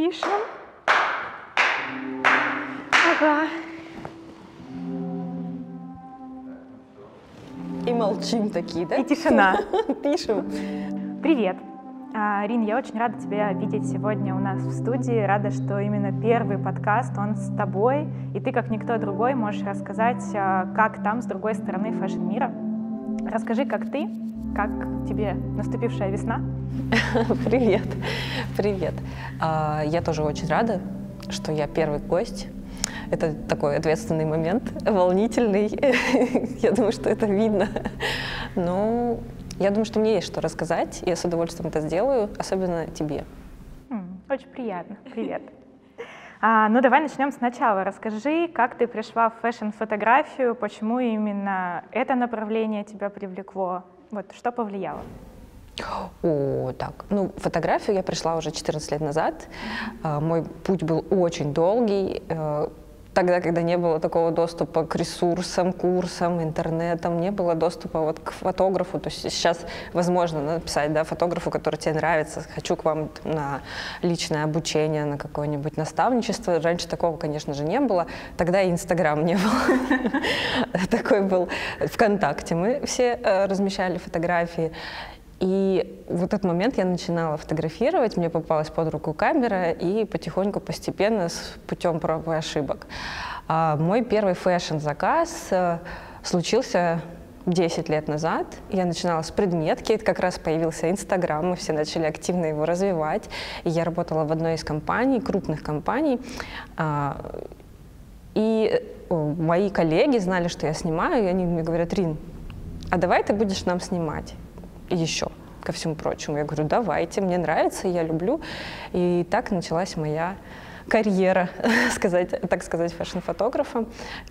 Пишем. Ага. И молчим такие, да? И тишина. Пишем. Привет. А, Рин, я очень рада тебя видеть сегодня у нас в студии. Рада, что именно первый подкаст, он с тобой, и ты, как никто другой, можешь рассказать, а, как там с другой стороны фэшн-мира. Расскажи, как ты, как тебе наступившая весна? Привет, привет. А, Я тоже очень рада, что я первый гость. Это такой ответственный момент, волнительный. Я думаю, что это видно. Ну, я думаю, что мне есть что рассказать, я с удовольствием это сделаю, особенно тебе. Очень приятно. Привет. А, ну, давай начнем сначала. Расскажи, как ты пришла в фэшн-фотографию, почему именно это направление тебя привлекло, вот что повлияло? О, так. Ну, фотографию я пришла уже 14 лет назад. А, Мой путь был очень долгий. Тогда, когда не было такого доступа к ресурсам, курсам, интернетам, не было доступа вот к фотографу. То есть сейчас возможно написать да, фотографу, который тебе нравится, хочу к вам на личное обучение, на какое-нибудь наставничество. Раньше такого, конечно же, не было. Тогда и Инстаграм не был. Такой был ВКонтакте. Мы все э, размещали фотографии. И в этот момент я начинала фотографировать, мне попалась под руку камера, и потихоньку, постепенно, с путем проб и ошибок. А мой первый фэшн-заказ э, случился 10 лет назад. Я начинала с предметки, как раз появился Инстаграм, мы все начали активно его развивать. И я работала в одной из компаний, крупных компаний. А, И э, мои коллеги знали, что я снимаю, и они мне говорят, Рин, а давай ты будешь нам снимать еще ко всему прочему. Я говорю, давайте, мне нравится, я люблю. И так началась моя карьера, сказать, так сказать, фэшн-фотографа.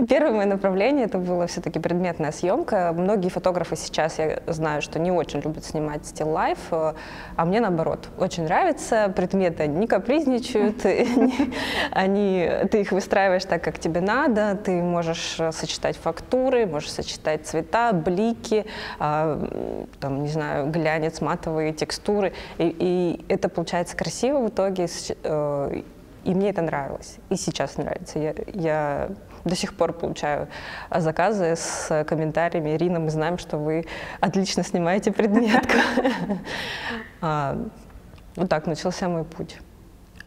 Первое мое направление это было все-таки предметная съемка. Многие фотографы сейчас, я знаю, что не очень любят снимать life, э, а мне наоборот, очень нравится. Предметы не капризничают, они, ты их выстраиваешь так, как тебе надо, ты можешь э, сочетать фактуры, можешь сочетать цвета, блики, а, там, не знаю, глянец, матовые текстуры. И, и это получается красиво в итоге. И мне это нравилось. И сейчас нравится. Я, я до сих пор получаю заказы с комментариями. Ирина, мы знаем, что вы отлично снимаете предметку. А, Вот так начался мой путь.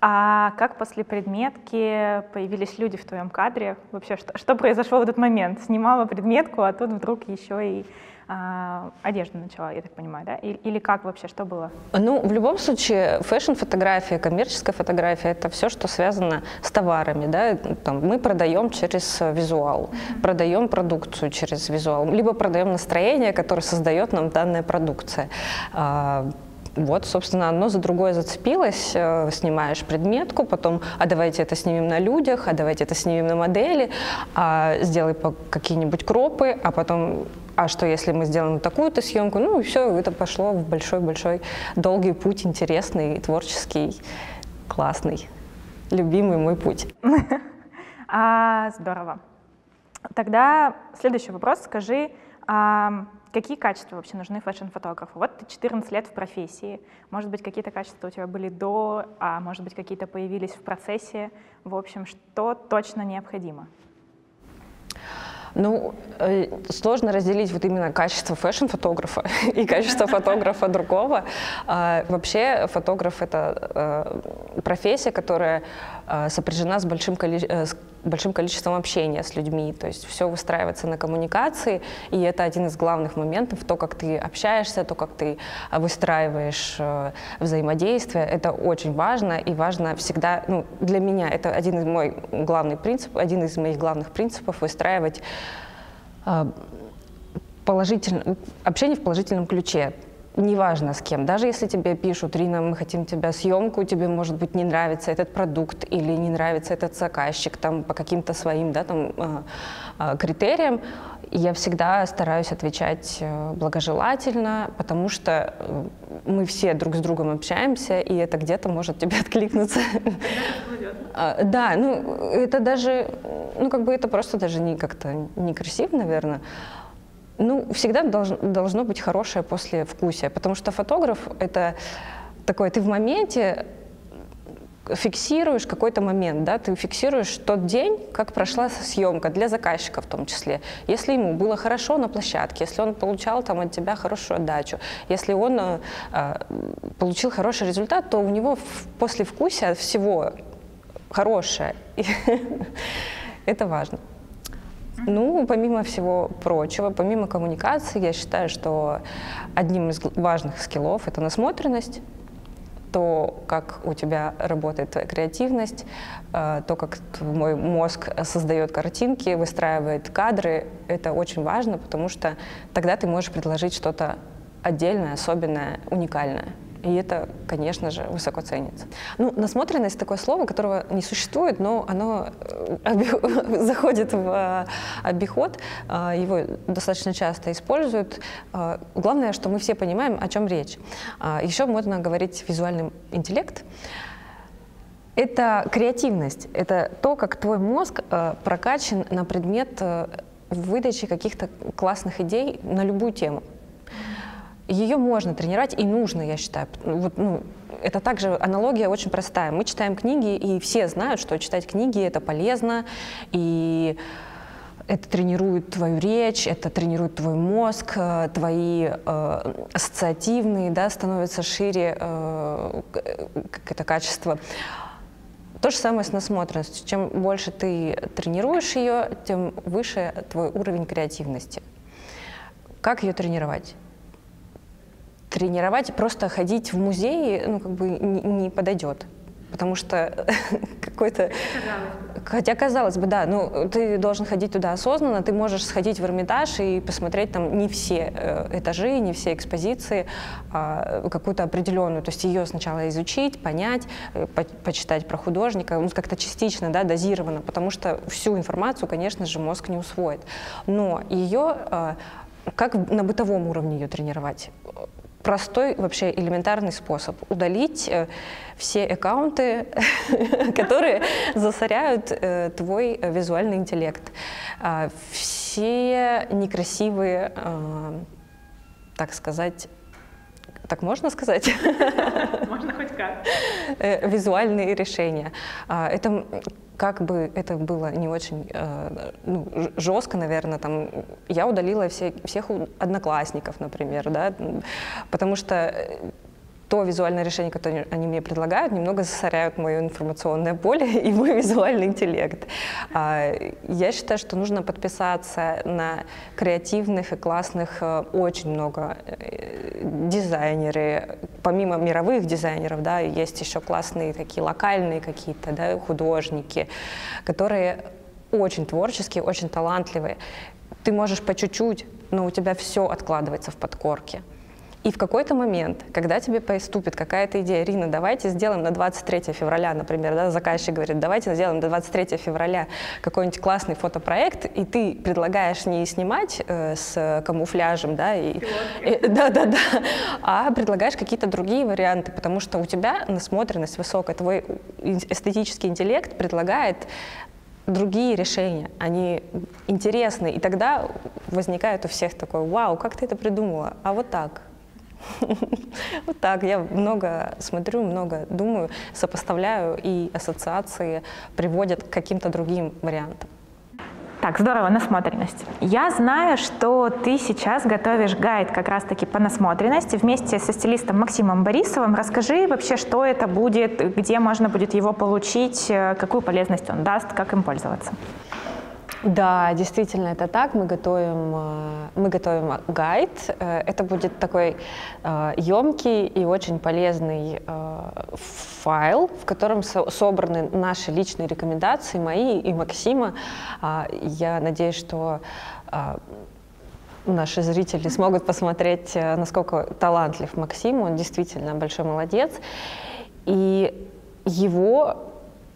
А как после предметки появились люди в твоем кадре? Вообще, что, что произошло в этот момент? Снимала предметку, а тут вдруг еще и а, одежду начала, я так понимаю, да? И- Или как вообще, что было? Ну, в любом случае, фэшн-фотография, коммерческая фотография – это все, что связано с товарами. Да? Там, мы продаем через визуал, продаем продукцию через визуал, либо продаем настроение, которое создает нам данная продукция. А, Вот, собственно, одно за другое зацепилось. Э, Снимаешь предметку, потом, а давайте это снимем на людях, а давайте это снимем на модели, а сделай какие-нибудь кропы, а потом а что если мы сделаем такую-то съемку? Ну и все, это пошло в большой-большой долгий путь, интересный, творческий, классный, любимый мой путь. А, здорово. Тогда следующий вопрос. Скажи, а, какие качества вообще нужны фэшн-фотографу? Вот ты 14 лет в профессии. Может быть, какие-то качества у тебя были до, а может быть, какие-то появились в процессе. В общем, что точно необходимо? Ну, э, сложно разделить вот именно качество фэшн-фотографа и качество фотографа другого. А, Вообще фотограф — это э, профессия, которая сопряжена с большим, э, с большим количеством общения с людьми. То есть все выстраивается на коммуникации, и это один из главных моментов, то, как ты общаешься, то, как ты э, выстраиваешь э, взаимодействие. Это очень важно, и важно всегда, ну, для меня это один из мой главный принцип, один из моих главных принципов выстраивать а, положительно, общение в положительном ключе. Неважно с кем, даже если тебе пишут, Рина, мы хотим тебя съемку, тебе, может быть, не нравится этот продукт или не нравится этот заказчик там, по каким-то своим да, там, а, а, критериям, я всегда стараюсь отвечать э, благожелательно, потому что э, мы все друг с другом общаемся, и это где-то может тебе откликнуться. А, Да, ну это даже, ну как бы это просто даже не как-то некрасиво, наверное. Ну, всегда должно, должно быть хорошее послевкусие, потому что фотограф — это такой, ты в моменте, фиксируешь какой-то момент, да, ты фиксируешь тот день, как прошла съемка для заказчика в том числе. Если ему было хорошо на площадке, если он получал там от тебя хорошую отдачу, если он э, э получил хороший результат, то у него в послевкусие всего хорошее. Это важно. Ну, помимо всего прочего, помимо коммуникации, я считаю, что одним из важных скиллов это насмотренность то, как у тебя работает твоя креативность, э, то, как мой мозг создает картинки, выстраивает кадры, это очень важно, потому что тогда ты можешь предложить что-то отдельное, особенное, уникальное. И это, конечно же, высоко ценится. Ну, насмотренность такое слово, которого не существует, но оно э, заходит в э, обиход, э, его достаточно часто используют. Главное, что мы все понимаем, о чем речь. Еще можно говорить визуальный интеллект. Это креативность, это то, как твой мозг прокачан на предмет выдачи каких-то классных идей на любую тему ее можно тренировать и нужно, я считаю. Вот, ну, это также аналогия очень простая. Мы читаем книги, и все знают, что читать книги это полезно, и это тренирует твою речь, это тренирует твой мозг, э, твои э, ассоциативные, да, становятся шире э, это качество. То же самое с насмотренностью. Чем больше ты тренируешь ее, тем выше твой уровень креативности. Как ее тренировать? Тренировать, просто ходить в музей, ну, как бы не, не подойдет. Потому что какой-то... Хотя, казалось бы, да, ну, ты должен ходить туда осознанно, ты можешь сходить в Эрмитаж и посмотреть там не все э, этажи, не все экспозиции, а какую-то определенную, то есть ее сначала изучить, понять, э, по почитать про художника, ну, как-то частично, да, дозированно, потому что всю информацию, конечно же, мозг не усвоит. Но ее, э, как на бытовом уровне ее тренировать? Простой, вообще элементарный способ удалить э, все аккаунты, которые засоряют э, твой визуальный интеллект. А, все некрасивые, э, так сказать, так можно сказать? Можно хоть как. Визуальные решения. А, это как бы это было не очень э, ну, жестко, наверное, там, я удалила все, всех одноклассников, например, да, потому что э, то визуальное решение, которое они мне предлагают, немного засоряют мое информационное поле и мой визуальный интеллект. А, я считаю, что нужно подписаться на креативных и классных э, очень много э, дизайнеры, помимо мировых дизайнеров, да, есть еще классные такие локальные какие-то да, художники, которые очень творческие, очень талантливые. Ты можешь по чуть-чуть, но у тебя все откладывается в подкорке. И в какой-то момент, когда тебе поступит какая-то идея, Рина, давайте сделаем на 23 февраля, например, да, заказчик говорит, давайте сделаем на 23 февраля какой-нибудь классный фотопроект, и ты предлагаешь не снимать э, с камуфляжем, да, и, и, да, да, да, а предлагаешь какие-то другие варианты, потому что у тебя насмотренность высокая, твой эстетический интеллект предлагает другие решения, они интересны, и тогда возникает у всех такой, вау, как ты это придумала, а вот так. Вот так. Я много смотрю, много думаю, сопоставляю, и ассоциации приводят к каким-то другим вариантам. Так, здорово, насмотренность. Я знаю, что ты сейчас готовишь гайд как раз-таки по насмотренности вместе со стилистом Максимом Борисовым. Расскажи вообще, что это будет, где можно будет его получить, э, какую полезность он даст, как им пользоваться. Да, действительно, это так. Мы готовим, э, мы готовим гайд. Э, это будет такой емкий э, и очень полезный файл, в котором собраны наши личные рекомендации, мои и Максима. А, я надеюсь, что наши зрители смогут посмотреть, насколько талантлив Максим. Он действительно большой молодец. И его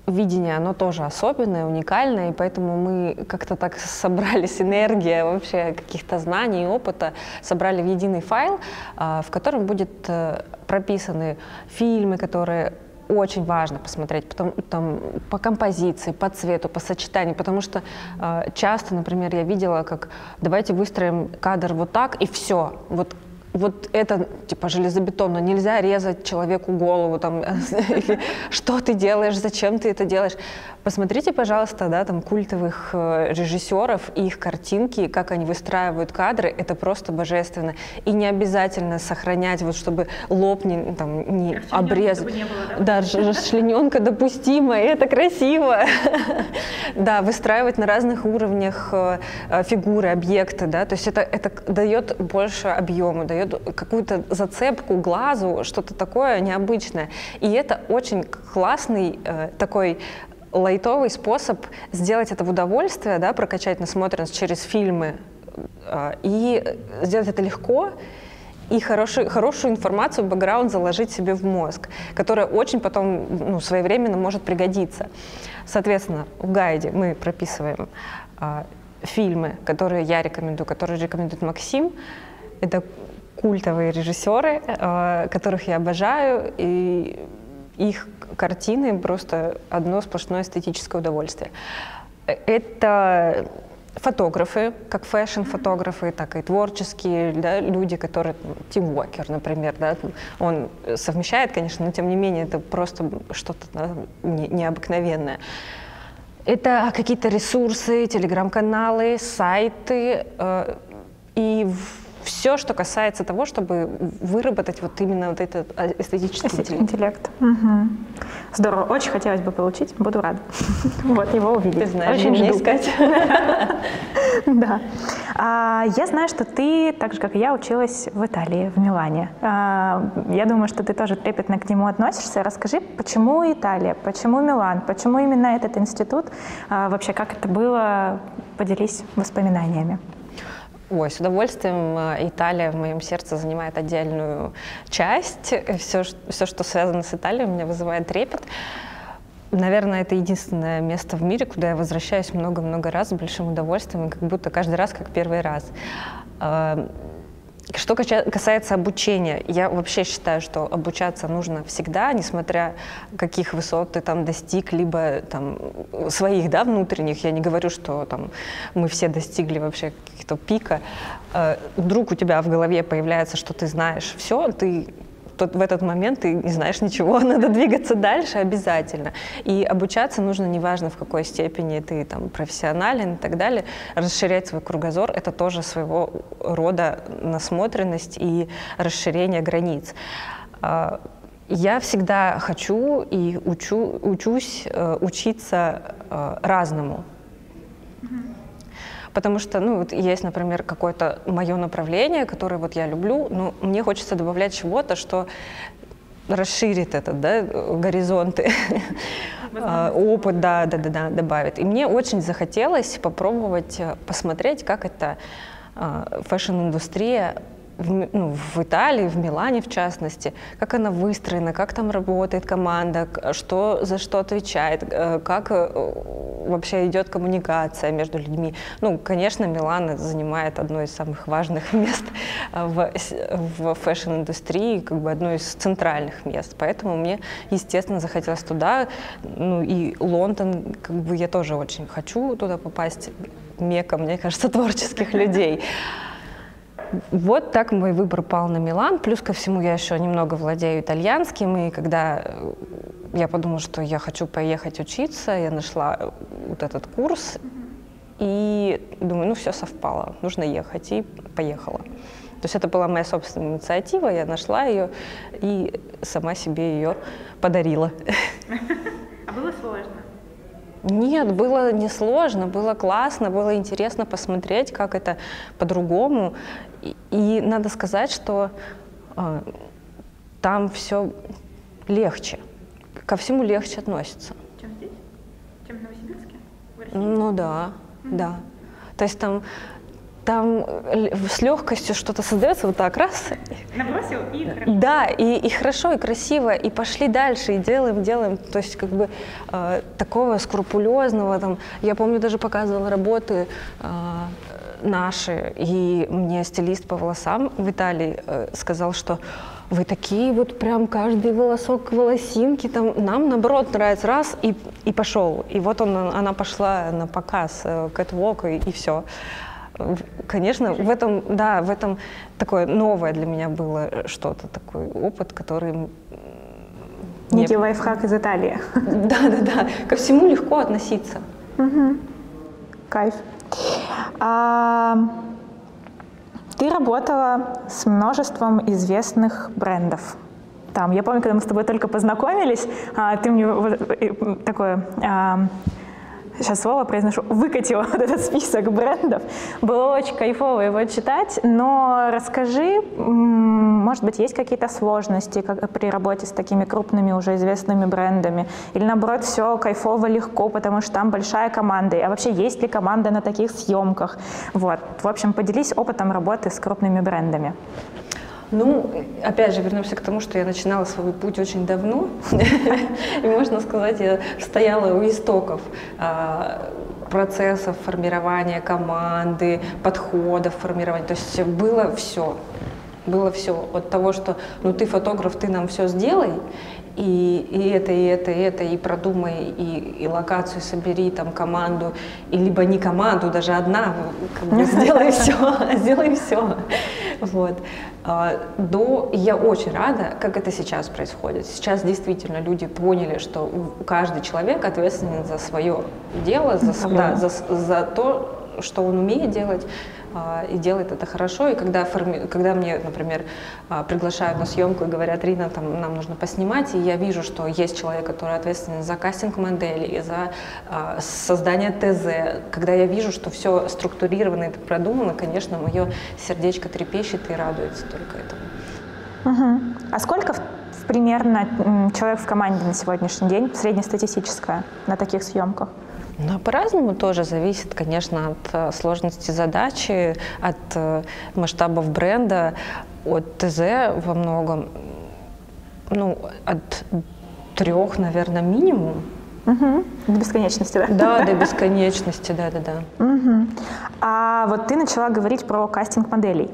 видение, оно тоже особенное, уникальное, и поэтому мы как-то так собрали синергия вообще каких-то знаний и опыта, собрали в единый файл, а, в котором будет э, прописаны фильмы, которые очень важно посмотреть потом, там, по композиции, по цвету, по сочетанию, потому что э, часто, например, я видела, как давайте выстроим кадр вот так и все, вот вот это типа железобетонно, нельзя резать человеку голову, там, что ты делаешь, зачем ты это делаешь. Посмотрите, пожалуйста, да, там культовых э, режиссеров и их картинки, как они выстраивают кадры, это просто божественно. И не обязательно сохранять, вот чтобы лоб не, там, не обрезать. Не было, да, да расчлененка допустима, это красиво. Да, выстраивать на разных уровнях э, э, фигуры, объекты, да, то есть это, это дает больше объема, дает какую-то зацепку глазу, что-то такое необычное. И это очень классный такой лайтовый способ сделать это в удовольствие, да, прокачать насмотренность через фильмы а, и сделать это легко и хороший, хорошую информацию, бэкграунд заложить себе в мозг, которая очень потом ну, своевременно может пригодиться. Соответственно, в гайде мы прописываем а, фильмы, которые я рекомендую, которые рекомендует Максим. Это культовые режиссеры, а, которых я обожаю, и их картины просто одно сплошное эстетическое удовольствие. Это фотографы, как фэшн-фотографы, так и творческие да, люди, которые, Тим Уокер, например, да, он совмещает, конечно, но тем не менее это просто что-то да, не, необыкновенное. Это какие-то ресурсы, телеграм-каналы, сайты, э, и в все, что касается того, чтобы выработать вот именно вот этот а, эстетический интеллект. интеллект. Угу. Здорово. Очень хотелось бы получить. Буду рада. Вот его увидеть. Ты знаешь, Очень жду. искать. Да. А, я знаю, что ты, так же, как и я, училась в Италии, в Милане. А, я думаю, что ты тоже трепетно к нему относишься. Расскажи, почему Италия, почему Милан, почему именно этот институт? Вообще, как это было? Поделись воспоминаниями. Ой, с удовольствием. Э, Италия в моем сердце занимает отдельную часть. Все, все, что связано с Италией, у меня вызывает трепет. Наверное, это единственное место в мире, куда я возвращаюсь много-много раз с большим удовольствием, и как будто каждый раз как первый раз. Что касается обучения, я вообще считаю, что обучаться нужно всегда, несмотря каких высот ты там достиг, либо там своих, да, внутренних. Я не говорю, что там мы все достигли вообще каких-то пика. Э, вдруг у тебя в голове появляется, что ты знаешь все, ты тот, в этот момент ты не знаешь ничего, надо двигаться дальше обязательно. И обучаться нужно, неважно в какой степени ты там профессионален и так далее, расширять свой кругозор, это тоже своего рода насмотренность и расширение границ. А, я всегда хочу и учу, учусь э, учиться э, разному. Потому что, ну, вот есть, например, какое-то мое направление, которое вот я люблю, но мне хочется добавлять чего-то, что расширит этот, да, горизонты, а, опыт, да, да, да, да, добавит. И мне очень захотелось попробовать э, посмотреть, как это а, fashion-индустрия в, ну, в Италии, в Милане в частности, как она выстроена, как там работает команда, что за что отвечает, э, как э, вообще идет коммуникация между людьми. Ну, конечно, Милан занимает одно из самых важных мест в, в fashion-индустрии, как бы одно из центральных мест. Поэтому мне, естественно, захотелось туда. Ну и Лондон, как бы я тоже очень хочу туда попасть. Мекка, мне кажется, творческих людей. Вот так мой выбор пал на Милан. Плюс ко всему я еще немного владею итальянским. И когда э, я подумала, что я хочу поехать учиться, я нашла э, вот этот курс. И думаю, ну все совпало, нужно ехать. И поехала. То есть это была моя собственная инициатива, я нашла ее и сама себе ее подарила. А было сложно? Нет, было несложно, было классно, было интересно посмотреть, как это по-другому. И, и надо сказать, что э, там все легче, ко всему легче относится. Чем здесь? Чем в Новосибирске? В ну да, mm-hmm. да. То есть там там э, с легкостью что-то создается вот так раз. Набросил и хорошо. Да, и, и хорошо, и красиво, и пошли дальше, и делаем, делаем. То есть как бы э, такого скрупулезного, там, я помню, даже показывала работы э, наши, и мне стилист по волосам в Италии э, сказал, что вы такие вот прям каждый волосок волосинки, там, нам наоборот нравится раз и, и пошел. И вот он, она пошла на показ, э, кэтвок и, и все. Конечно, в этом, да, в этом такое новое для меня было что-то, такой опыт, который... Некий мне... лайфхак из Италии. Да, да, да. Ко всему легко относиться. Угу. Кайф. А, ты работала с множеством известных брендов. Там, я помню, когда мы с тобой только познакомились, а, ты мне вот, такое а, сейчас слово произношу, выкатила вот этот список брендов. Было очень кайфово его читать, но расскажи, может быть, есть какие-то сложности как, при работе с такими крупными уже известными брендами? Или наоборот, все кайфово, легко, потому что там большая команда? А вообще, есть ли команда на таких съемках? Вот. В общем, поделись опытом работы с крупными брендами. Ну, опять же, вернемся к тому, что я начинала свой путь очень давно. И, можно сказать, я стояла у истоков а, процессов формирования команды, подходов формирования. То есть было все. Было все. От того, что ну ты фотограф, ты нам все сделай, и, и это, и это, и это, и продумай, и, и локацию собери, там, команду, и либо не команду, даже одна, как бы, сделай все, сделай все. Вот. А, до, я очень рада, как это сейчас происходит. Сейчас действительно люди поняли, что каждый человек ответственен за свое дело, за, да, за, за то, что он умеет делать, а, и делает это хорошо. И когда, форми... когда мне, например, а, приглашают на съемку и говорят, Рина, там, нам нужно поснимать, и я вижу, что есть человек, который ответственен за кастинг модели, за а, создание ТЗ, когда я вижу, что все структурировано и продумано, конечно, мое сердечко трепещет и радуется только этому. Угу. А сколько примерно человек в команде на сегодняшний день, среднестатистическая, на таких съемках? Ну, по-разному тоже зависит, конечно, от э, сложности задачи, от э, масштабов бренда, от ТЗ во многом, ну, от трех, наверное, минимум. Угу. До бесконечности, да? Да, до бесконечности, да, да, да. Угу. А вот ты начала говорить про кастинг моделей.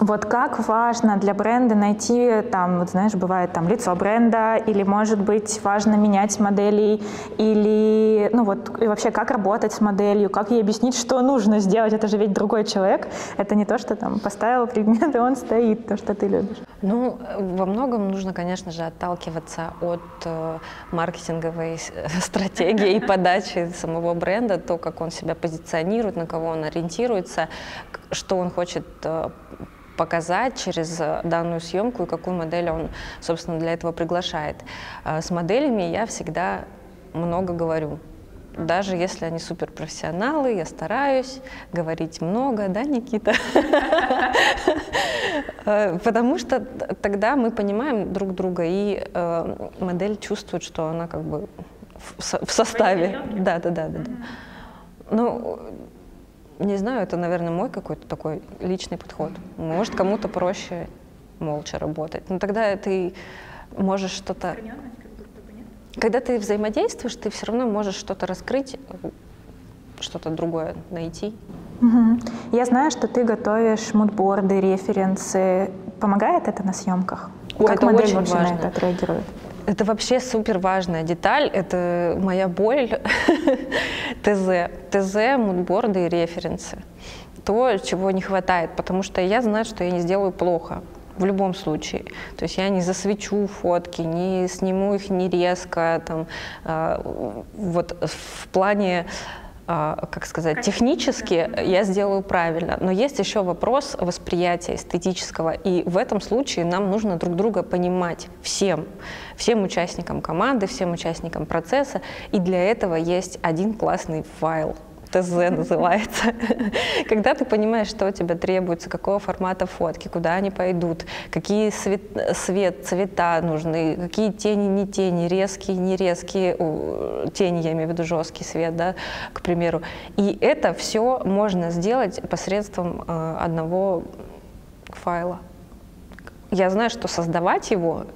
Вот как важно для бренда найти, там, вот знаешь, бывает там лицо бренда, или, может быть, важно менять моделей, или, ну вот, и вообще, как работать с моделью, как ей объяснить, что нужно сделать, это же ведь другой человек, это не то, что там поставил предмет, и он стоит, то, что ты любишь. Ну, во многом нужно, конечно же, отталкиваться от э, маркетинговой стратегии и подачи самого бренда, то, как он себя позиционирует, на кого он ориентируется, что он хочет э, показать через э, данную съемку и какую модель он, собственно, для этого приглашает. Э, с моделями я всегда много говорю. Даже если они суперпрофессионалы, я стараюсь говорить много, да, Никита? Потому что тогда мы понимаем друг друга, и модель чувствует, что она как бы в составе. Да, да, да, да. Ну, не знаю, это, наверное, мой какой-то такой личный подход. Может, кому-то проще молча работать. Но тогда ты можешь что-то... Когда ты взаимодействуешь, ты все равно можешь что-то раскрыть, что-то другое найти. Угу. Я знаю, что ты готовишь мудборды, референсы. Помогает это на съемках? Ой, как это модель очень вообще важно. на это отреагирует? Это вообще супер важная деталь, это моя боль. ТЗ. ТЗ, мудборды и референсы. То, чего не хватает, потому что я знаю, что я не сделаю плохо в любом случае. То есть я не засвечу фотки, не сниму их не резко. Там, э, вот в плане как сказать, технически я сделаю правильно, но есть еще вопрос восприятия эстетического, и в этом случае нам нужно друг друга понимать всем, всем участникам команды, всем участникам процесса, и для этого есть один классный файл, ТЗ называется. Когда ты понимаешь, что тебе требуется, какого формата фотки, куда они пойдут, какие свет, свет цвета нужны, какие тени, не тени, резкие, не резкие, тени, я имею в виду жесткий свет, да, к примеру. И это все можно сделать посредством э, одного файла. Я знаю, что создавать его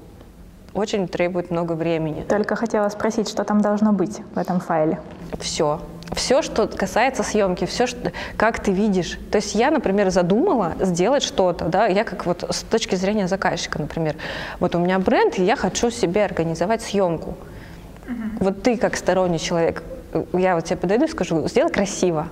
очень требует много времени. Только хотела спросить, что там должно быть в этом файле. Все все, что касается съемки, все, что, как ты видишь. То есть я, например, задумала сделать что-то, да, я как вот с точки зрения заказчика, например, вот у меня бренд, и я хочу себе организовать съемку. Uh-huh. Вот ты как сторонний человек, я вот тебе подойду и скажу, сделай красиво.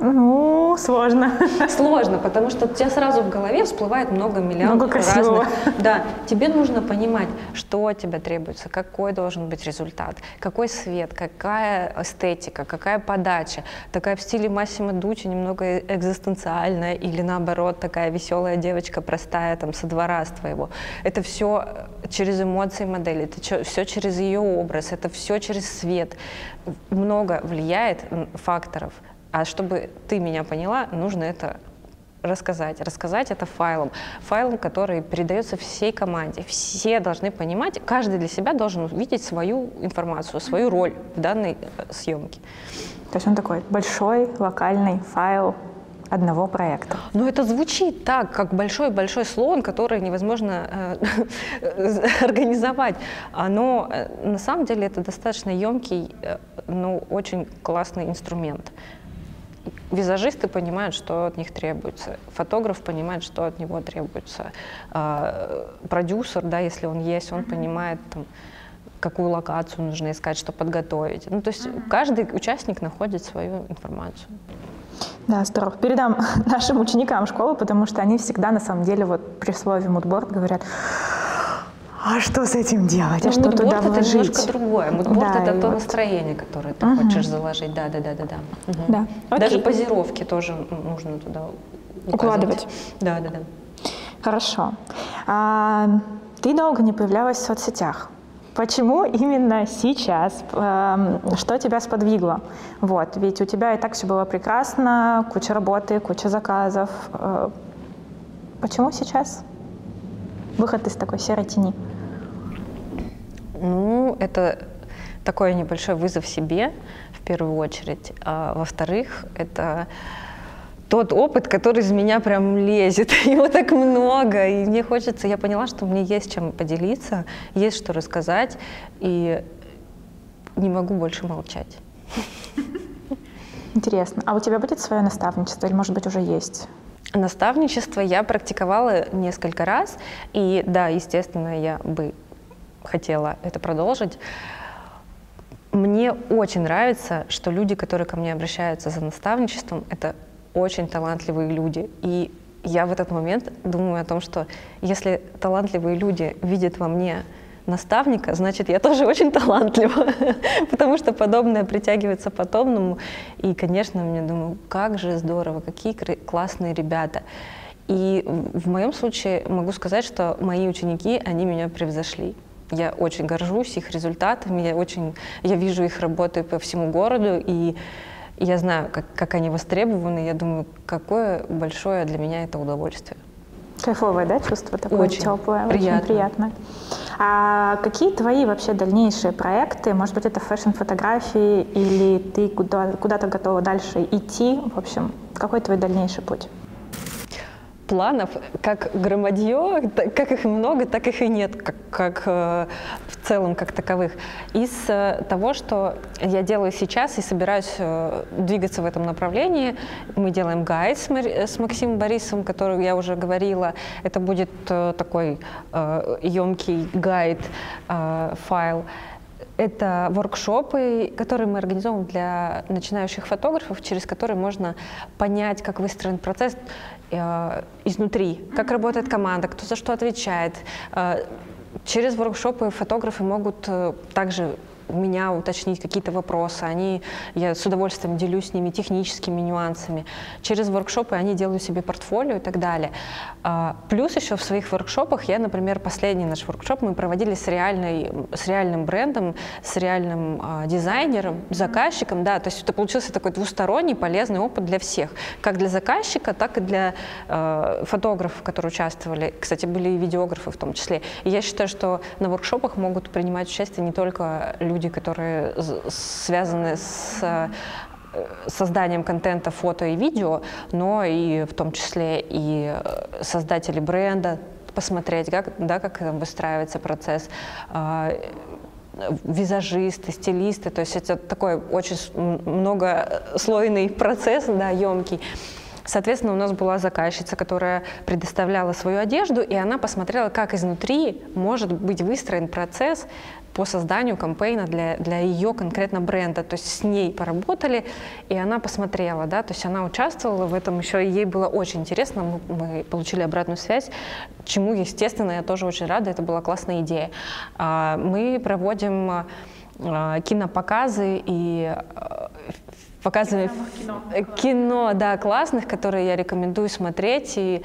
Ну, сложно. Сложно, потому что у тебя сразу в голове всплывает много миллионов много разных. Да, тебе нужно понимать, что от тебя требуется, какой должен быть результат, какой свет, какая эстетика, какая подача. Такая в стиле Массимо Дучи, немного экзистенциальная, или наоборот, такая веселая девочка, простая, там, со двора с твоего. Это все через эмоции модели, это все через ее образ, это все через свет. Много влияет факторов. А чтобы ты меня поняла, нужно это рассказать. Рассказать это файлом. Файлом, который передается всей команде. Все должны понимать, каждый для себя должен увидеть свою информацию, свою роль в данной э, съемке. То есть он такой большой локальный файл одного проекта. Но это звучит так, как большой-большой слон, который невозможно э, организовать. Но э, на самом деле это достаточно емкий, э, но очень классный инструмент визажисты понимают, что от них требуется, фотограф понимает, что от него требуется, а, продюсер, да, если он есть, он mm-hmm. понимает, там, какую локацию нужно искать, что подготовить. Ну, то есть mm-hmm. каждый участник находит свою информацию. Да, здорово. Передам нашим ученикам школы, потому что они всегда, на самом деле, вот при слове мудборд говорят, а что с этим делать? Ну, а что туда это вложить? немножко другое. Мудборд да, это то вот. настроение, которое ты Угу. хочешь заложить. Да, да, да, да, да. Угу. Да, Даже позировки тоже нужно туда указывать. Укладывать. Да, да, да. Хорошо. А, ты долго не появлялась в соцсетях. Почему именно сейчас? Что тебя сподвигло? Вот, ведь у тебя и так все было прекрасно, куча работы, куча заказов. Э, Почему сейчас? Выход из такой серой тени. Ну, это такой небольшой вызов себе, в первую очередь. А во-вторых, это тот опыт, который из меня прям лезет. Его так много, и мне хочется, я поняла, что мне есть чем поделиться, есть что рассказать, и не могу больше молчать. Интересно. А у тебя будет свое наставничество или, может быть, уже есть? Наставничество я практиковала несколько раз, и да, естественно, я бы хотела это продолжить. Мне очень нравится, что люди, которые ко мне обращаются за наставничеством, это очень талантливые люди. И я в этот момент думаю о том, что если талантливые люди видят во мне наставника, значит, я тоже очень талантлива, потому что подобное притягивается подобному. И, конечно, мне думаю, как же здорово, какие классные ребята. И в моем случае могу сказать, что мои ученики, они меня превзошли. Я очень горжусь их результатами, я очень, я вижу их работы по всему городу, и я знаю, как, как они востребованы. Я думаю, какое большое для меня это удовольствие. Кайфовое, да, чувство такое Очень теплое, приятно. очень приятно. А какие твои вообще дальнейшие проекты? Может быть, это фэшн-фотографии или ты куда, куда-то готова дальше идти? В общем, какой твой дальнейший путь? Планов, как громадье, как их много, так их и нет, как, как, э, в целом, как таковых. Из э, того, что я делаю сейчас и собираюсь э, двигаться в этом направлении, мы делаем гайд с, с Максимом Борисовым, который я уже говорила. Это будет такой емкий гайд, файл. Это воркшопы, которые мы организовываем для начинающих фотографов, через которые можно понять, как выстроен процесс э, изнутри, как работает команда, кто за что отвечает. Э, через воркшопы фотографы могут э, также у меня уточнить какие-то вопросы. Они, я с удовольствием делюсь с ними техническими нюансами. Через воркшопы они делают себе портфолио и так далее. А, Плюс еще в своих воркшопах я, например, последний наш воркшоп мы проводили с, реальной, с реальным брендом, с реальным а, дизайнером, заказчиком. Да, то есть это получился такой двусторонний полезный опыт для всех. Как для заказчика, так и для э, фотографов, которые участвовали. Кстати, были и видеографы в том числе. И я считаю, что на воркшопах могут принимать участие не только люди, которые з- связаны с э, созданием контента фото и видео, но и в том числе и э, создатели бренда, посмотреть, как, да, как выстраивается процесс, а, визажисты, стилисты, то есть это такой очень многослойный процесс, да, емкий. Соответственно, у нас была заказчица, которая предоставляла свою одежду, и она посмотрела, как изнутри может быть выстроен процесс по созданию кампейна для, для ее конкретно бренда. То есть с ней поработали, и она посмотрела, да, то есть она участвовала в этом еще, и ей было очень интересно, мы, мы получили обратную связь, чему, естественно, я тоже очень рада, это была классная идея. А, мы проводим а, кинопоказы и а, показываем кино. кино, да, классных, которые я рекомендую смотреть. И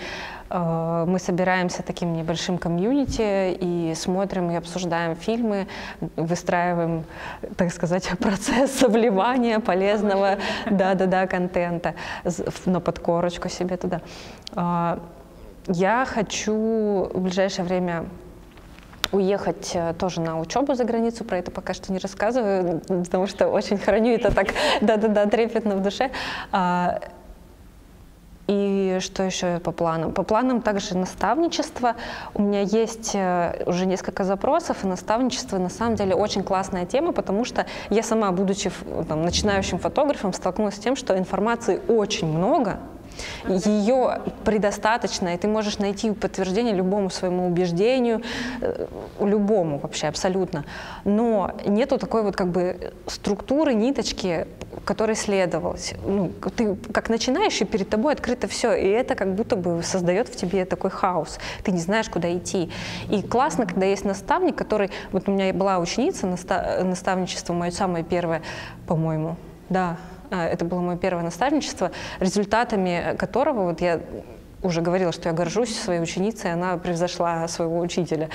мы собираемся таким небольшим комьюнити и смотрим и обсуждаем фильмы, выстраиваем, так сказать, процесс вливания полезного, да-да-да, контента на подкорочку себе туда. Э, я хочу в ближайшее время уехать э, тоже на учебу за границу, про это пока что не рассказываю, потому что очень храню это так, да-да-да, трепетно в душе. И что еще по планам? По планам также наставничество. У меня есть э, уже несколько запросов, и наставничество на самом деле очень классная тема, потому что я сама, будучи там, начинающим фотографом, столкнулась с тем, что информации очень много, ее предостаточно, и ты можешь найти подтверждение любому своему убеждению, э, любому вообще абсолютно. Но нету такой вот как бы структуры, ниточки, которой следовалось. Ну, ты как начинающий, перед тобой открыто все, и это как будто бы создает в тебе такой хаос. Ты не знаешь, куда идти. И классно, когда есть наставник, который... Вот у меня была ученица, наставничество мое самое первое, по-моему, да, это было мое первое наставничество, результатами которого вот я уже говорила, что я горжусь своей ученицей, она превзошла своего учителя.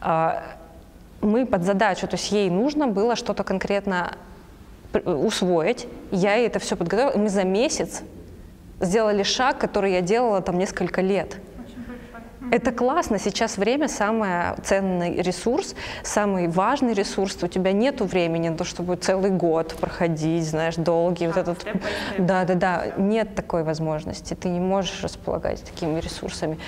А, мы под задачу, то есть ей нужно было что-то конкретно усвоить, я ей это все подготовила, мы за месяц сделали шаг, который я делала там несколько лет. Это классно. Сейчас время самый ценный ресурс, самый важный ресурс. У тебя нет времени на то, чтобы целый год проходить, знаешь, долгий. вот этот... Да, да, да. Нет такой возможности. Ты не можешь располагать такими ресурсами.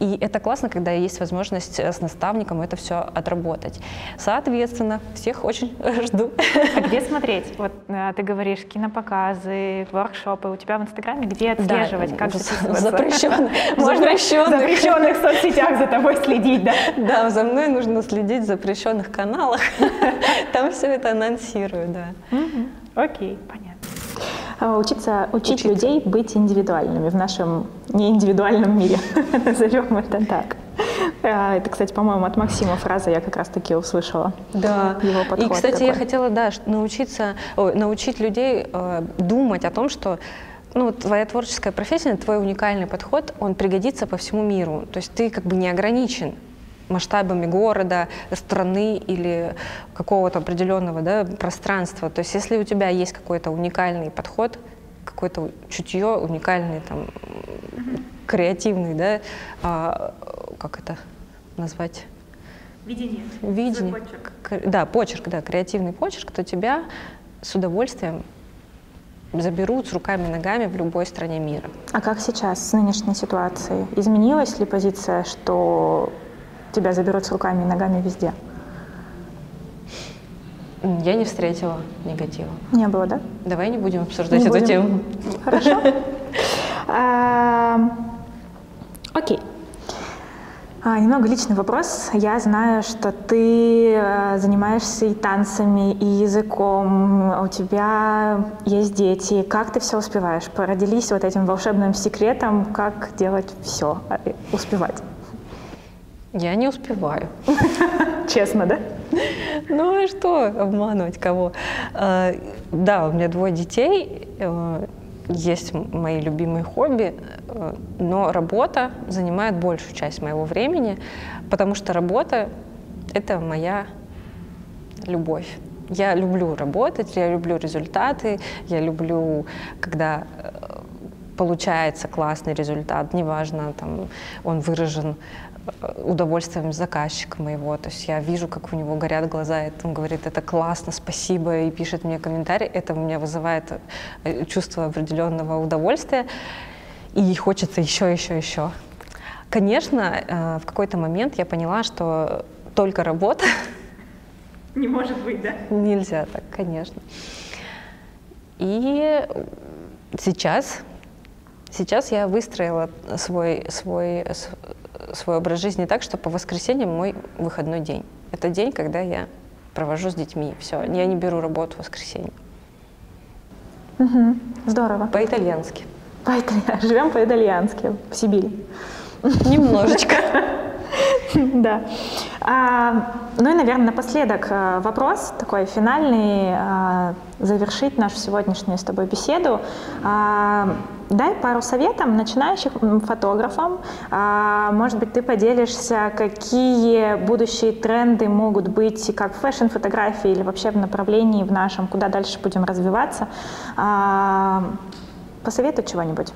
И это классно, когда есть возможность э, с наставником это все отработать. Соответственно, всех очень жду. А где смотреть? Вот э, ты говоришь кинопоказы, воркшопы. У тебя в Инстаграме где отслеживать, да, как? Запрещенных. Запрещенных. запрещенных соцсетях за тобой следить, да? Да, за мной нужно следить в запрещенных каналах. Там все это анонсируют, да. Окей, понятно. А, учиться, учить Учиться. людей быть индивидуальными в нашем неиндивидуальном мире, назовем это так. А, это, кстати, по-моему, от Максима фраза я как раз-таки услышала. Да. Его И, кстати, такой. я хотела, да, научиться, о, научить людей э, думать о том, что ну, твоя творческая профессия, твой уникальный подход, он пригодится по всему миру. То есть ты как бы не ограничен масштабами города, страны или какого-то определенного да, пространства. То есть если у тебя есть какой-то уникальный подход, какое-то чутье, уникальный там креативный, да, а, как это назвать? Видение. Видение. Почерк. Да, почерк, да, креативный почерк, то тебя с удовольствием заберут с руками и ногами в любой стране мира. А как сейчас с нынешней ситуацией? Изменилась ли позиция, что тебя заберут с руками и ногами везде? Я не встретила негатива. Не было, да? Давай не будем обсуждать не эту будем. тему. Хорошо. Окей. А, немного личный вопрос. Я знаю, что ты э, занимаешься и танцами, и языком. У тебя есть дети. Как ты все успеваешь? Породились вот этим волшебным секретом, как делать все, э, успевать? Я не успеваю. Честно, да? Ну и что обманывать кого? А, да, у меня двое детей, э, есть мои любимые хобби, э, но работа занимает большую часть моего времени, потому что работа — это моя любовь. Я люблю работать, я люблю результаты, я люблю, когда э, получается классный результат, неважно, там, он выражен удовольствием заказчика моего. То есть я вижу, как у него горят глаза, и он говорит, это классно, спасибо, и пишет мне комментарий. Это у меня вызывает э, чувство определенного удовольствия, и хочется еще, еще, еще. Конечно, э, в какой-то момент я поняла, что только работа... Не может быть, да? Нельзя так, конечно. И сейчас, сейчас я выстроила свой, свой, свой образ жизни так, что по воскресеньям мой выходной день. Это день, когда я провожу с детьми. Все, я не беру работу в воскресенье. Угу. Здорово. По-итальянски. По-итальянски. Живем по-итальянски в Сибири. Немножечко. Да. А, ну и, наверное, напоследок э, вопрос такой финальный, а, завершить нашу сегодняшнюю с тобой беседу. А, дай пару советов начинающим фотографам. А, может быть, ты поделишься, какие будущие тренды могут быть как в фэшн-фотографии или вообще в направлении в нашем, куда дальше будем развиваться. А, посоветуй чего-нибудь.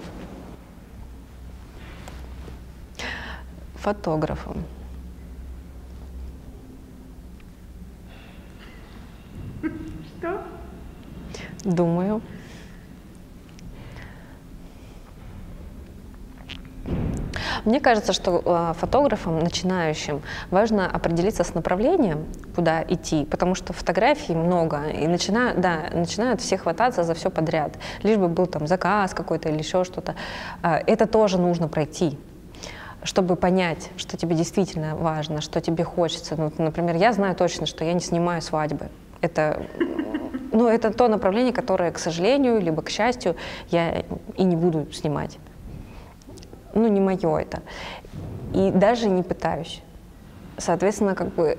Фотографам. Что? Думаю. Мне кажется, что э, фотографам, начинающим, важно определиться с направлением, куда идти, потому что фотографий много, и начинают, да, начинают все хвататься за все подряд, лишь бы был там заказ какой-то или еще что-то. Э, это тоже нужно пройти чтобы понять, что тебе действительно важно, что тебе хочется. Ну, например, я знаю точно, что я не снимаю свадьбы. Это ну, это то направление, которое, к сожалению, либо к счастью, я и не буду снимать. Ну, не мое это. И даже не пытаюсь. Соответственно, как бы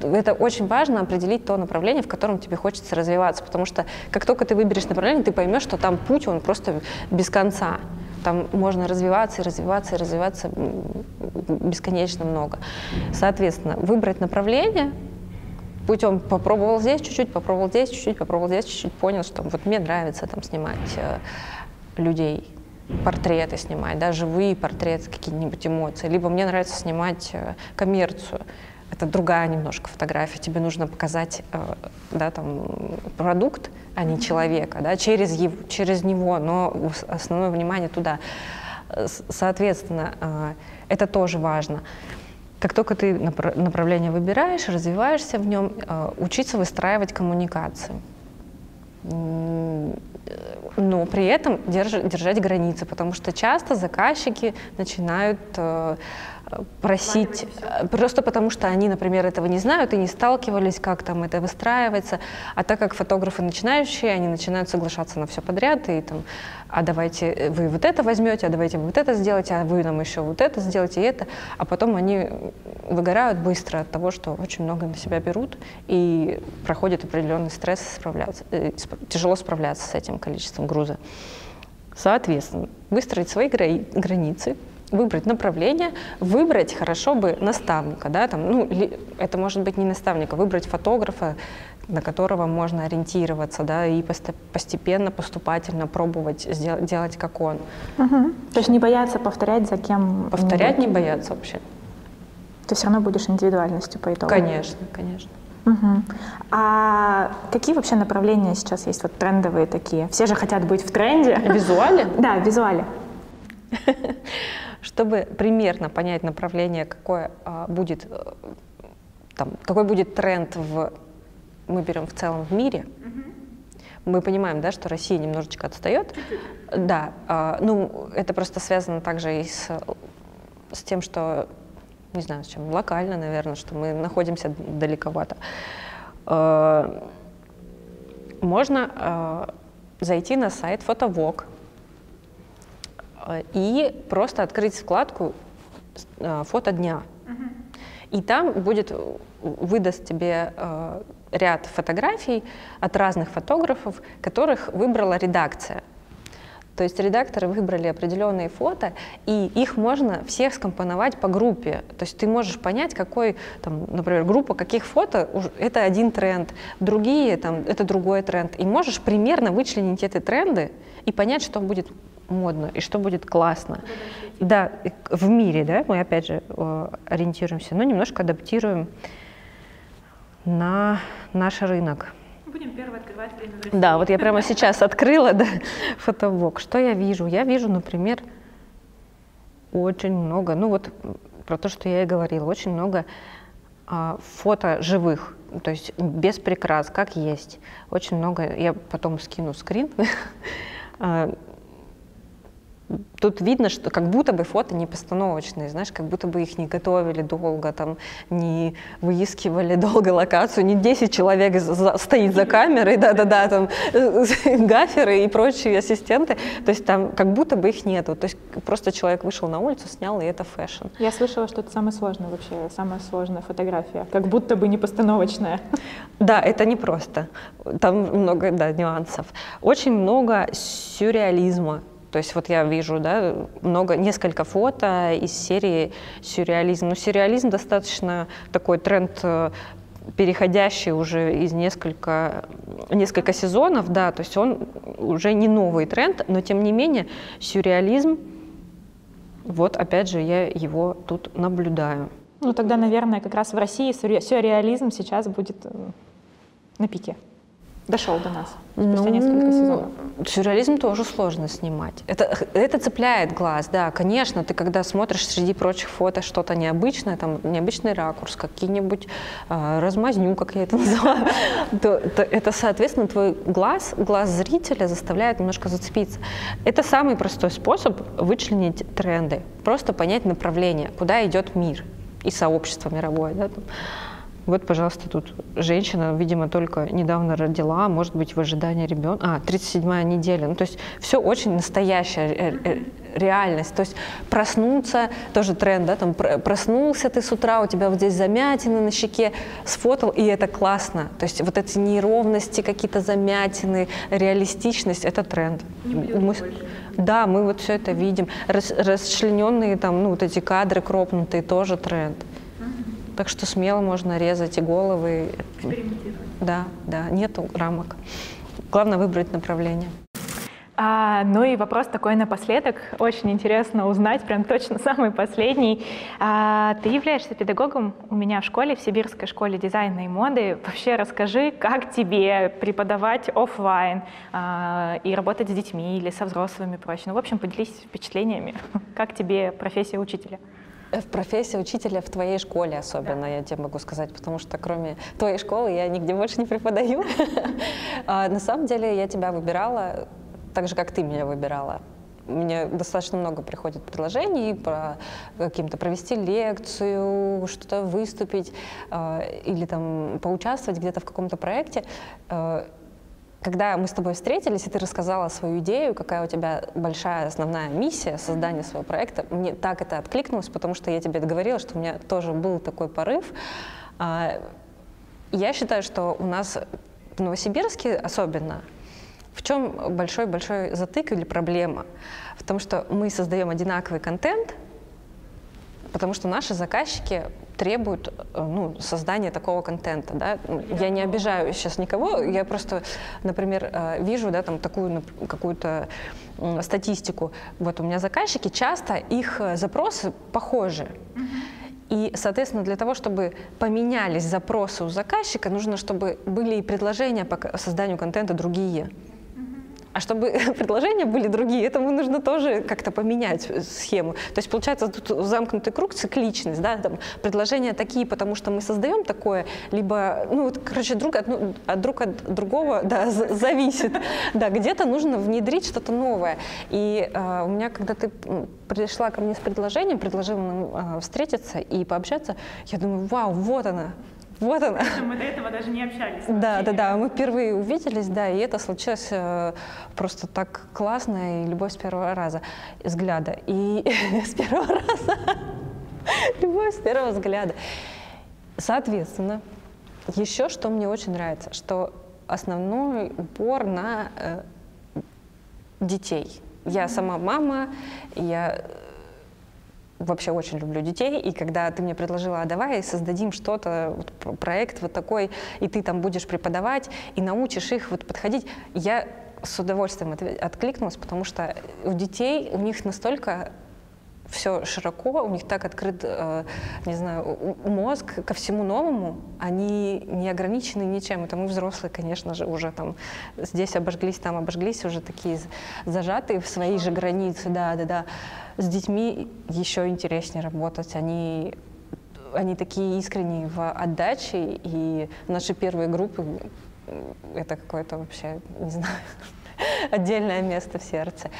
э, это очень важно определить то направление, в котором тебе хочется развиваться, потому что как только ты выберешь направление, ты поймешь, что там путь, он просто без конца. Там можно развиваться и развиваться и развиваться бесконечно много. Соответственно, выбрать направление, путем попробовал здесь чуть-чуть, попробовал здесь чуть-чуть, попробовал здесь чуть-чуть, понял, что вот мне нравится там снимать э, людей, портреты снимать, да, живые портреты, какие-нибудь эмоции. Либо мне нравится снимать э, коммерцию. Это другая немножко фотография. Тебе нужно показать э, да, там, продукт, а не человека, да, через, его, через него, но основное внимание туда. Соответственно, э, это тоже важно. Как только ты направление выбираешь, развиваешься в нем, учиться выстраивать коммуникацию. Но при этом держать границы, потому что часто заказчики начинают э, просить, э, просто потому что они, например, этого не знают и не сталкивались, как там это выстраивается. А так как фотографы начинающие, они начинают соглашаться на все подряд, и там, а давайте вы вот это возьмете, а давайте вы вот это сделаете, а вы нам еще вот это сделайте, и это. А потом они выгорают быстро от того, что очень много на себя берут, и проходит определенный стресс, справляться, э, тяжело справляться с этим количеством груза. Соответственно, выстроить свои границы, выбрать направление, выбрать хорошо бы наставника, да, там, ну, это может быть не наставника, выбрать фотографа, на которого можно ориентироваться, да, и постепенно, поступательно пробовать сделать, делать как он. Угу. То есть не бояться повторять за кем? Повторять не, бояться вообще. Ты все равно будешь индивидуальностью по итогу? Конечно, конечно. Угу. А какие вообще направления сейчас есть вот трендовые такие? Все же хотят быть в тренде. В визуале? Да, в визуале. Чтобы примерно понять направление, какое а, будет, э, там, какой будет тренд в, мы берем в целом в мире, мы понимаем, да, что Россия немножечко отстает. Да, э, ну это просто связано также и с, с тем, что, не знаю, с чем, локально, наверное, что мы находимся далековато. Э, можно э, зайти на сайт Фотовок, и просто открыть вкладку э, «Фото дня». И там будет, выдаст тебе э, ряд фотографий от разных фотографов, которых выбрала редакция. То есть редакторы выбрали определенные фото, и их можно всех скомпоновать по группе. То есть ты можешь понять, какой, там, например, группа каких фото — это один тренд, другие — там, это другой тренд. И можешь примерно вычленить эти тренды и понять, что будет модно и что будет классно. Да, в мире, да, мы опять же ориентируемся, но немножко адаптируем на наш рынок. Будем первый открывать время в России. Да, вот я прямо сейчас открыла да, фотоблог. Что я вижу? Я вижу, например, очень много, ну вот про то, что я и говорила, очень много а, фото живых, то есть без прикрас, как есть. Очень много, я потом скину скрин, а, тут видно, что как будто бы фото не постановочные, знаешь, как будто бы их не готовили долго, там, не выискивали долго локацию, не 10 человек за, стоит за камерой, да-да-да, там, гаферы и прочие ассистенты, то есть там как будто бы их нету, то есть просто человек вышел на улицу, снял, и это fashion. Я слышала, что это самое сложное вообще, самая сложная фотография, как будто бы не постановочная. Да, это не просто, там много, да, нюансов. Очень много сюрреализма, то есть вот я вижу, да, много, несколько фото из серии сюрреализм. Но сюрреализм достаточно такой тренд э, переходящий уже из несколько, несколько сезонов, да, то есть он уже не новый тренд, но тем не менее сюрреализм, вот опять же я его тут наблюдаю. Ну тогда, наверное, как раз в России сюрреализм сейчас будет э, на пике дошел до нас спустя ну, несколько сезонов? Сюрреализм тоже сложно снимать. Это, это цепляет глаз, да, конечно. Ты когда смотришь среди прочих фото что-то необычное, там необычный ракурс, какие-нибудь э, размазню, как я это называю, то, то это, соответственно, твой глаз, глаз зрителя заставляет немножко зацепиться. Это самый простой способ вычленить тренды, просто понять направление, куда идет мир и сообщество мировое. Да, там. Вот, пожалуйста, тут женщина, видимо, только недавно родила, может быть, в ожидании ребенка. А, 37-я неделя. Ну, то есть все очень настоящая э, э, реальность. То есть проснуться, тоже тренд, да, там проснулся ты с утра, у тебя вот здесь замятины на щеке, сфотал, и это классно. То есть вот эти неровности, какие-то замятины, реалистичность, это тренд. Мы, да, мы вот все это видим. Рас, расчлененные там, ну, вот эти кадры кропнутые, тоже тренд. Так что смело можно резать и головы. Да, да, нету рамок. Главное выбрать направление. А, ну и вопрос такой напоследок. Очень интересно узнать, прям точно самый последний. А, ты являешься педагогом у меня в школе, в Сибирской школе дизайна и моды. Вообще расскажи, как тебе преподавать офлайн а, и работать с детьми или со взрослыми проще. Ну, в общем, поделись впечатлениями. Как тебе профессия учителя? В профессии учителя в твоей школе особенно, да. я тебе могу сказать, потому что кроме твоей школы я нигде больше не преподаю. А, на самом деле я тебя выбирала так же, как ты меня выбирала. Мне достаточно много приходит предложений про каким-то провести лекцию, что-то выступить а, или там поучаствовать где-то в каком-то проекте. А, когда мы с тобой встретились, и ты рассказала свою идею, какая у тебя большая основная миссия создания своего проекта, мне так это откликнулось, потому что я тебе говорила, что у меня тоже был такой порыв. А, я считаю, что у нас в Новосибирске особенно в чем большой-большой затык или проблема? В том, что мы создаем одинаковый контент, потому что наши заказчики требуют э, ну, создания такого контента. Да? Ну, я не обижаю сейчас никого, я просто, например, э, вижу да, там, такую какую-то статистику. Вот у меня заказчики, часто их э, запросы похожи. И, соответственно, для того, чтобы поменялись запросы у заказчика, нужно, чтобы были и предложения по созданию контента другие. А чтобы предложения были другие, этому нужно тоже как-то поменять схему. То есть получается тут замкнутый круг, цикличность, да, там предложения такие, потому что мы создаем такое, либо, ну, вот, короче, друг от, ну, от друг от другого, да, зависит. Да, где-то нужно внедрить что-то новое. И э, у меня, когда ты пришла ко мне с предложением, предложила нам э, встретиться и пообщаться, я думаю, вау, вот она, вот она. Мы до этого даже не общались. Да, да, да. Мы впервые увиделись, да, и это случилось э, просто так классно, и любовь с первого раза, взгляда. И с первого раза. Любовь с первого взгляда. Соответственно, еще что мне очень нравится, что основной упор на э, детей. Я сама мама, я вообще очень люблю детей, и когда ты мне предложила, а давай создадим что-то, вот, проект вот такой, и ты там будешь преподавать, и научишь их вот подходить, я с удовольствием от, откликнулась, потому что у детей, у них настолько все широко, у них так открыт, э, не знаю, мозг ко всему новому, они не ограничены ничем. Это мы взрослые, конечно же, уже там здесь обожглись, там обожглись, уже такие зажатые в свои же границы, да, да, да. С детьми еще интереснее работать, они они такие искренние в отдаче, и наши первые группы — это какое-то вообще, не знаю, отдельное место в сердце.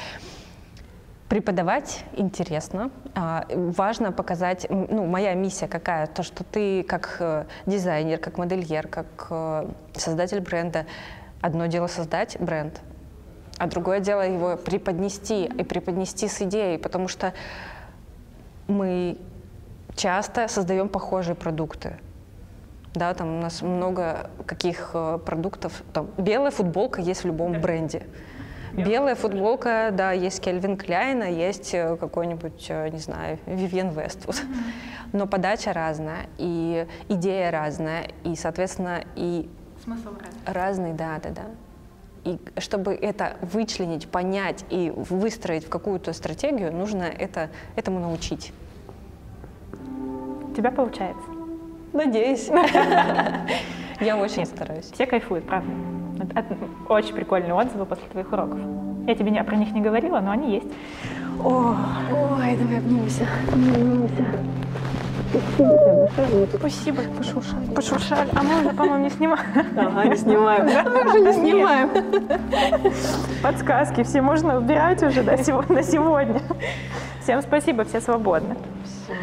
Преподавать интересно. А, важно показать, ну, моя миссия какая, то, что ты как э, дизайнер, как модельер, как э, создатель бренда, одно дело создать бренд, а другое дело его преподнести и преподнести с идеей, потому что мы часто создаем похожие продукты. Да, там у нас много каких э, продуктов. Там белая футболка есть в любом бренде. Белая футболка, да, есть Кельвин Кляйна, есть э, какой-нибудь, э, не знаю, Вивьен Вествуд. Но подача разная, и идея разная, и, соответственно, и... Смысл разный. Разный, да, да, да. И чтобы это вычленить, понять и выстроить в какую-то стратегию, нужно это, этому научить. У тебя получается? Надеюсь. Я очень стараюсь. Все кайфуют, правда. Очень прикольные отзывы после твоих уроков. Я тебе не, про них не говорила, но они есть. О, ой, давай обнимемся. Обнимемся. Спасибо, пошуршали. Пошуршали. А мы уже, по-моему, не снимаем. Ага, не снимаем. Мы уже не снимаем. Подсказки все можно убирать уже до на сегодня. Всем спасибо, все свободны. Все.